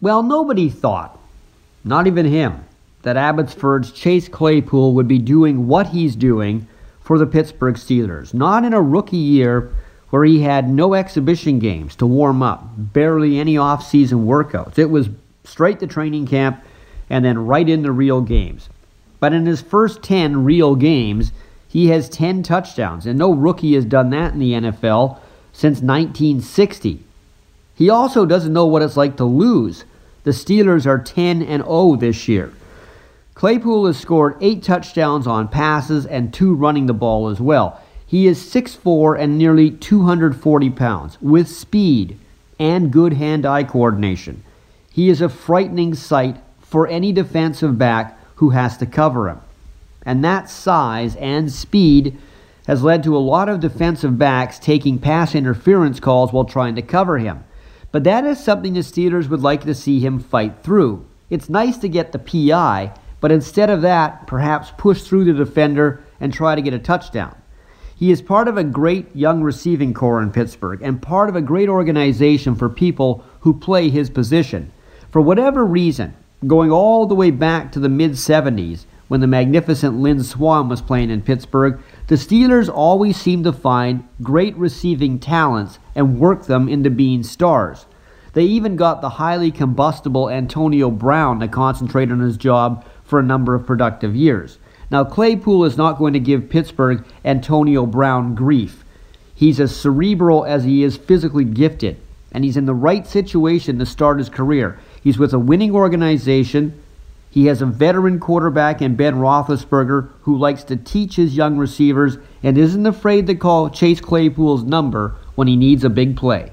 Well, nobody thought, not even him, that Abbotsford's Chase Claypool would be doing what he's doing for the Pittsburgh Steelers. Not in a rookie year where he had no exhibition games to warm up, barely any off-season workouts. It was straight to training camp and then right into real games. But in his first 10 real games, he has 10 touchdowns, and no rookie has done that in the NFL since 1960. He also doesn't know what it's like to lose. The Steelers are 10 and 0 this year. Claypool has scored 8 touchdowns on passes and 2 running the ball as well. He is 6'4 and nearly 240 pounds with speed and good hand-eye coordination. He is a frightening sight for any defensive back who has to cover him. And that size and speed has led to a lot of defensive backs taking pass interference calls while trying to cover him. But that is something the Steelers would like to see him fight through. It's nice to get the PI, but instead of that, perhaps push through the defender and try to get a touchdown. He is part of a great young receiving corps in Pittsburgh and part of a great organization for people who play his position. For whatever reason, going all the way back to the mid 70s when the magnificent Lynn Swann was playing in Pittsburgh, the Steelers always seemed to find great receiving talents and work them into being stars. They even got the highly combustible Antonio Brown to concentrate on his job for a number of productive years. Now, Claypool is not going to give Pittsburgh Antonio Brown grief. He's as cerebral as he is physically gifted, and he's in the right situation to start his career. He's with a winning organization. He has a veteran quarterback in Ben Roethlisberger who likes to teach his young receivers and isn't afraid to call Chase Claypool's number when he needs a big play.